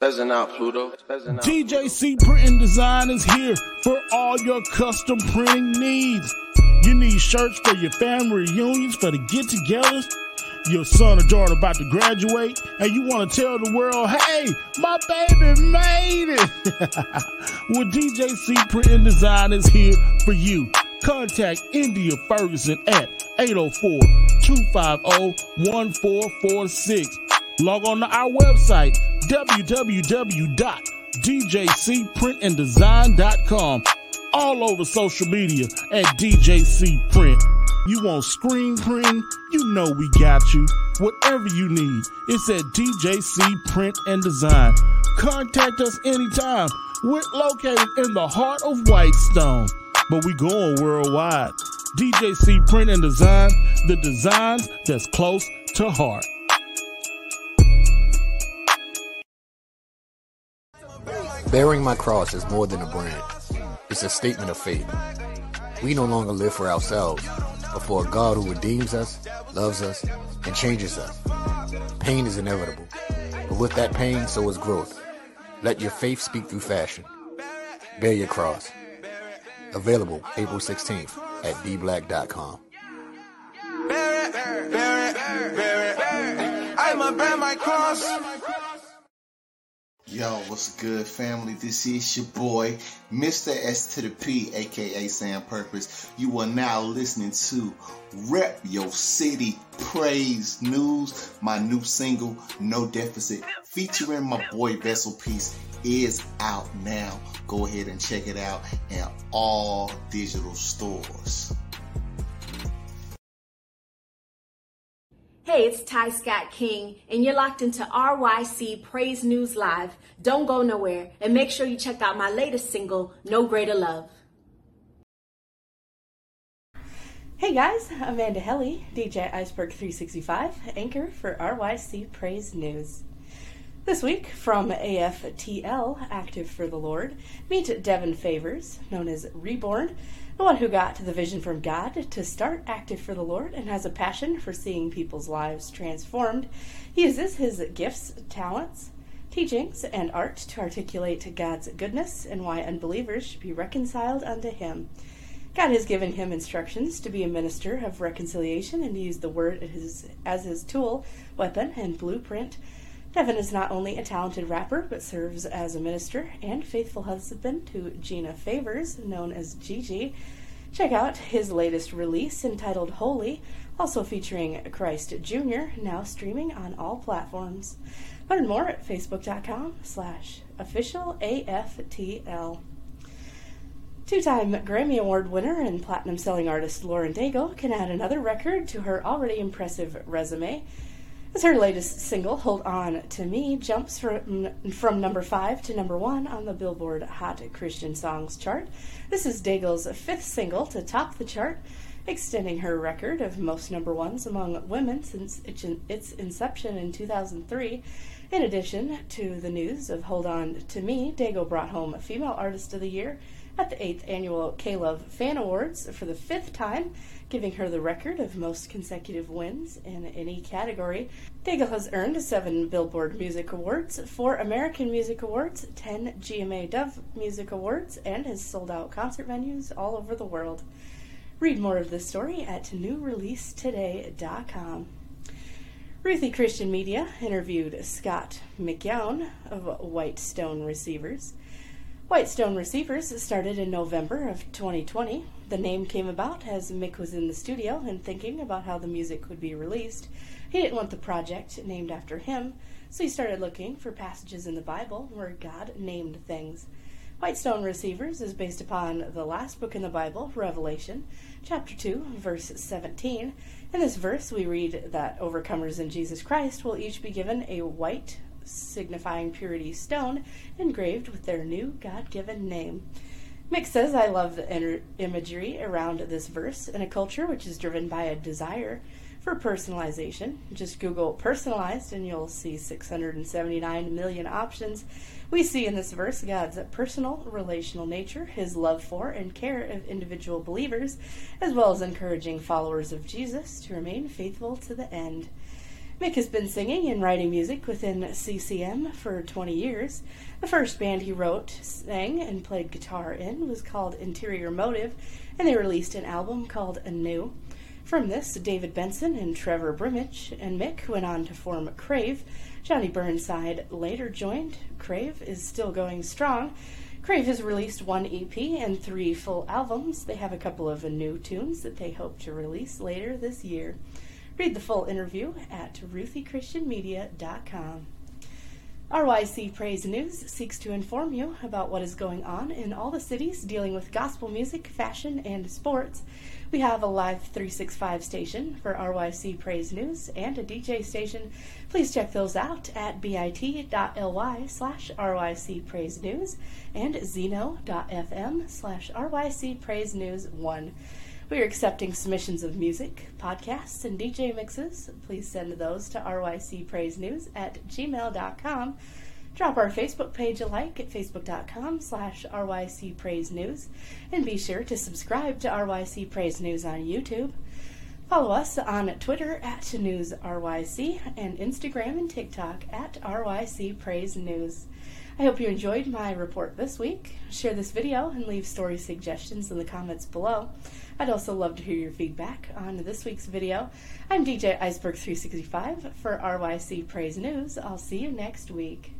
Pheasant out, Pluto. DJC Printing Design is here for all your custom printing needs. You need shirts for your family reunions, for the get togethers, your son or daughter about to graduate, and you want to tell the world, hey, my baby made it. well, DJC Printing Design is here for you. Contact India Ferguson at 804 250 1446. Log on to our website, www.djcprintanddesign.com. All over social media at DJC Print. You want screen printing? You know we got you. Whatever you need, it's at DJC Print and Design. Contact us anytime. We're located in the heart of Whitestone, but we going worldwide. DJC Print and Design, the designs that's close to heart. Bearing my cross is more than a brand. It's a statement of faith. We no longer live for ourselves, but for a God who redeems us, loves us, and changes us. Pain is inevitable, but with that pain, so is growth. Let your faith speak through fashion. Bear your cross. Available April 16th at dblack.com. Bear it, bear it, bear it, bear it. I'ma bear my cross. Yo, what's good, family? This is your boy, Mr. S to the P, aka Sam Purpose. You are now listening to Rep Your City Praise News. My new single, No Deficit, featuring my boy Vessel Peace, is out now. Go ahead and check it out in all digital stores. Hey, it's Ty Scott King, and you're locked into RYC Praise News Live. Don't go nowhere, and make sure you check out my latest single, No Greater Love. Hey guys, Amanda Helly, DJ Iceberg 365, anchor for RYC Praise News. This week, from AFTL, Active for the Lord, meet Devin Favors, known as Reborn, the one who got the vision from God to start Active for the Lord and has a passion for seeing people's lives transformed. He uses his gifts, talents, teachings, and art to articulate God's goodness and why unbelievers should be reconciled unto Him. God has given him instructions to be a minister of reconciliation and to use the word his, as his tool, weapon, and blueprint. Devin is not only a talented rapper, but serves as a minister and faithful husband to Gina Favors, known as Gigi. Check out his latest release entitled Holy, also featuring Christ Jr., now streaming on all platforms. Learn more at facebook.com slash official AFTL. Two time Grammy Award winner and platinum selling artist Lauren Daigle can add another record to her already impressive resume. As her latest single, Hold On to Me, jumps from, from number 5 to number 1 on the Billboard Hot Christian Songs chart. This is Daigle's fifth single to top the chart, extending her record of most number ones among women since its inception in 2003. In addition to the news of Hold On to Me, Daigle brought home Female Artist of the Year at the 8th annual K-Love Fan Awards for the fifth time, giving her the record of most consecutive wins in any category. Daigle has earned seven Billboard Music Awards, four American Music Awards, 10 GMA Dove Music Awards, and has sold out concert venues all over the world. Read more of this story at newreleasetoday.com. Ruthie Christian Media interviewed Scott McGowan of Whitestone Receivers. Whitestone Receivers started in November of 2020. The name came about as Mick was in the studio and thinking about how the music would be released. He didn't want the project named after him, so he started looking for passages in the Bible where God named things. Whitestone Receivers is based upon the last book in the Bible, Revelation, chapter 2, verse 17. In this verse, we read that overcomers in Jesus Christ will each be given a white, signifying purity stone engraved with their new God given name. Mick says, I love the imagery around this verse in a culture which is driven by a desire for personalization. Just Google personalized and you'll see 679 million options. We see in this verse God's personal, relational nature, his love for and care of individual believers, as well as encouraging followers of Jesus to remain faithful to the end. Mick has been singing and writing music within CCM for 20 years. The first band he wrote, sang, and played guitar in was called Interior Motive, and they released an album called Anew. From this, David Benson and Trevor Brimich and Mick went on to form Crave. Johnny Burnside later joined. Crave is still going strong. Crave has released one EP and three full albums. They have a couple of new tunes that they hope to release later this year. Read the full interview at RuthieChristianMedia.com. RYC Praise News seeks to inform you about what is going on in all the cities dealing with gospel music, fashion, and sports. We have a live 365 station for RYC Praise News and a DJ station. Please check those out at bit.ly slash RYC Praise News and zeno.fm slash RYC Praise News 1. We are accepting submissions of music, podcasts, and DJ mixes. Please send those to rycpraisenews at gmail.com. Drop our Facebook page a like at facebook.com slash rycpraisenews. And be sure to subscribe to RYC Praise News on YouTube. Follow us on Twitter at NewsRYC and Instagram and TikTok at RYC Praise News. I hope you enjoyed my report this week. Share this video and leave story suggestions in the comments below. I'd also love to hear your feedback on this week's video. I'm DJ Iceberg365 for RYC Praise News. I'll see you next week.